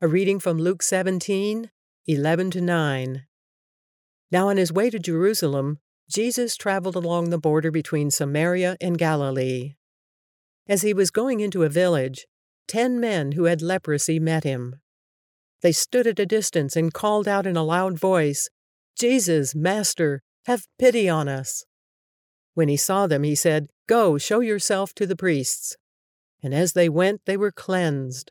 A reading from Luke 17, 11 to 9. Now, on his way to Jerusalem, Jesus traveled along the border between Samaria and Galilee. As he was going into a village, ten men who had leprosy met him. They stood at a distance and called out in a loud voice, Jesus, Master, have pity on us. When he saw them, he said, Go, show yourself to the priests. And as they went, they were cleansed.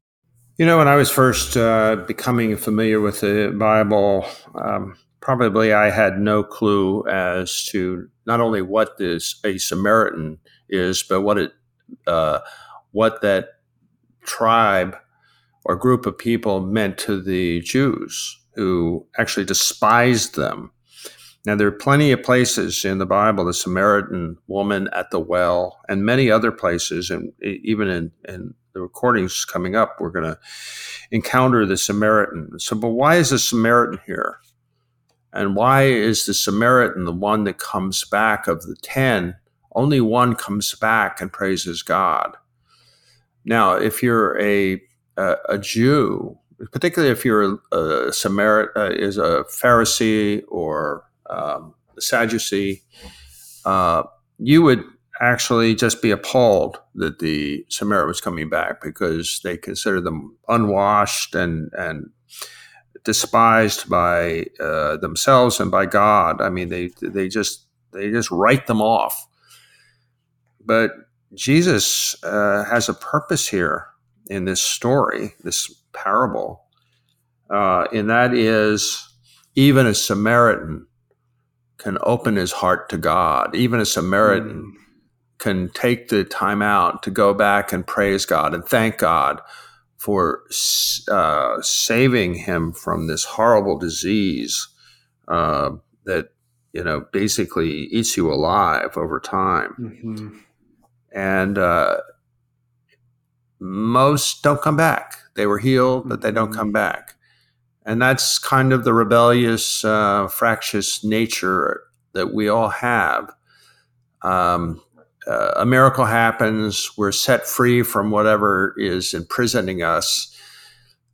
You know, when I was first uh, becoming familiar with the Bible, um, probably I had no clue as to not only what this a Samaritan is, but what it uh, what that tribe or group of people meant to the Jews who actually despised them. Now, there are plenty of places in the Bible, the Samaritan woman at the well, and many other places, and even in, in the recordings coming up, we're going to encounter the Samaritan. So, but why is the Samaritan here? And why is the Samaritan the one that comes back of the 10? Only one comes back and praises God. Now, if you're a, a, a Jew, particularly if you're a, a Samaritan, uh, is a Pharisee or um, Sadducee, uh, you would actually just be appalled that the Samaritan was coming back because they consider them unwashed and and despised by uh, themselves and by God. I mean, they they just they just write them off. But Jesus uh, has a purpose here in this story, this parable, uh, and that is even a Samaritan can open his heart to God. Even a Samaritan mm. Can take the time out to go back and praise God and thank God for uh, saving him from this horrible disease uh, that you know basically eats you alive over time. Mm-hmm. And uh, most don't come back. They were healed, but they don't mm-hmm. come back and that's kind of the rebellious, uh, fractious nature that we all have. Um, uh, a miracle happens, we're set free from whatever is imprisoning us,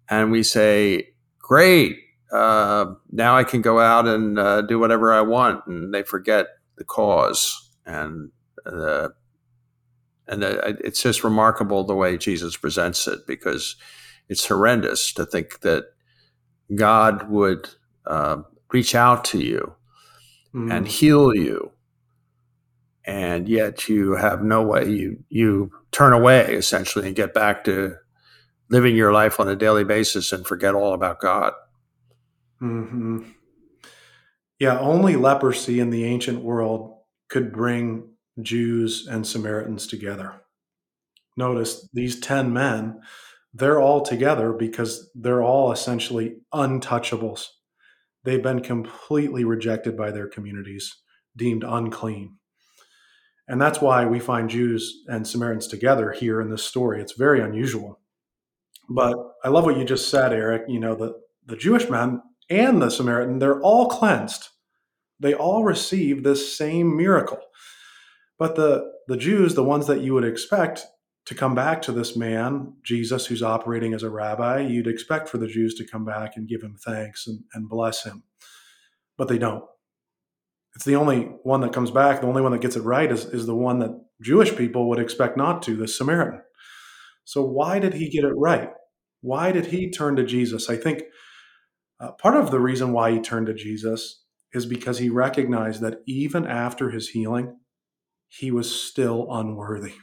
and we say, Great, uh, now I can go out and uh, do whatever I want. And they forget the cause. And uh, and uh, it's just remarkable the way Jesus presents it because it's horrendous to think that God would uh, reach out to you mm. and heal you, and yet you have no way. You you turn away essentially and get back to living your life on a daily basis and forget all about God. Mm-hmm. Yeah, only leprosy in the ancient world could bring Jews and Samaritans together. Notice these 10 men they're all together because they're all essentially untouchables. They've been completely rejected by their communities, deemed unclean. And that's why we find Jews and Samaritans together here in this story. It's very unusual. But I love what you just said, Eric. You know, the, the Jewish man and the Samaritan, they're all cleansed. They all receive this same miracle. But the, the Jews, the ones that you would expect, to come back to this man, Jesus, who's operating as a rabbi, you'd expect for the Jews to come back and give him thanks and, and bless him. But they don't. It's the only one that comes back, the only one that gets it right is, is the one that Jewish people would expect not to, the Samaritan. So, why did he get it right? Why did he turn to Jesus? I think uh, part of the reason why he turned to Jesus is because he recognized that even after his healing, he was still unworthy.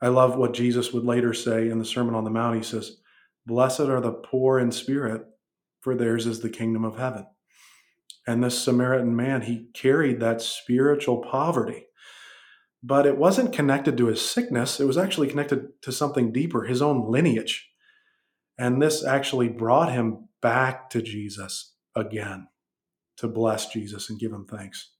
I love what Jesus would later say in the Sermon on the Mount. He says, Blessed are the poor in spirit, for theirs is the kingdom of heaven. And this Samaritan man, he carried that spiritual poverty. But it wasn't connected to his sickness, it was actually connected to something deeper, his own lineage. And this actually brought him back to Jesus. again to bless Jesus and give him thanks.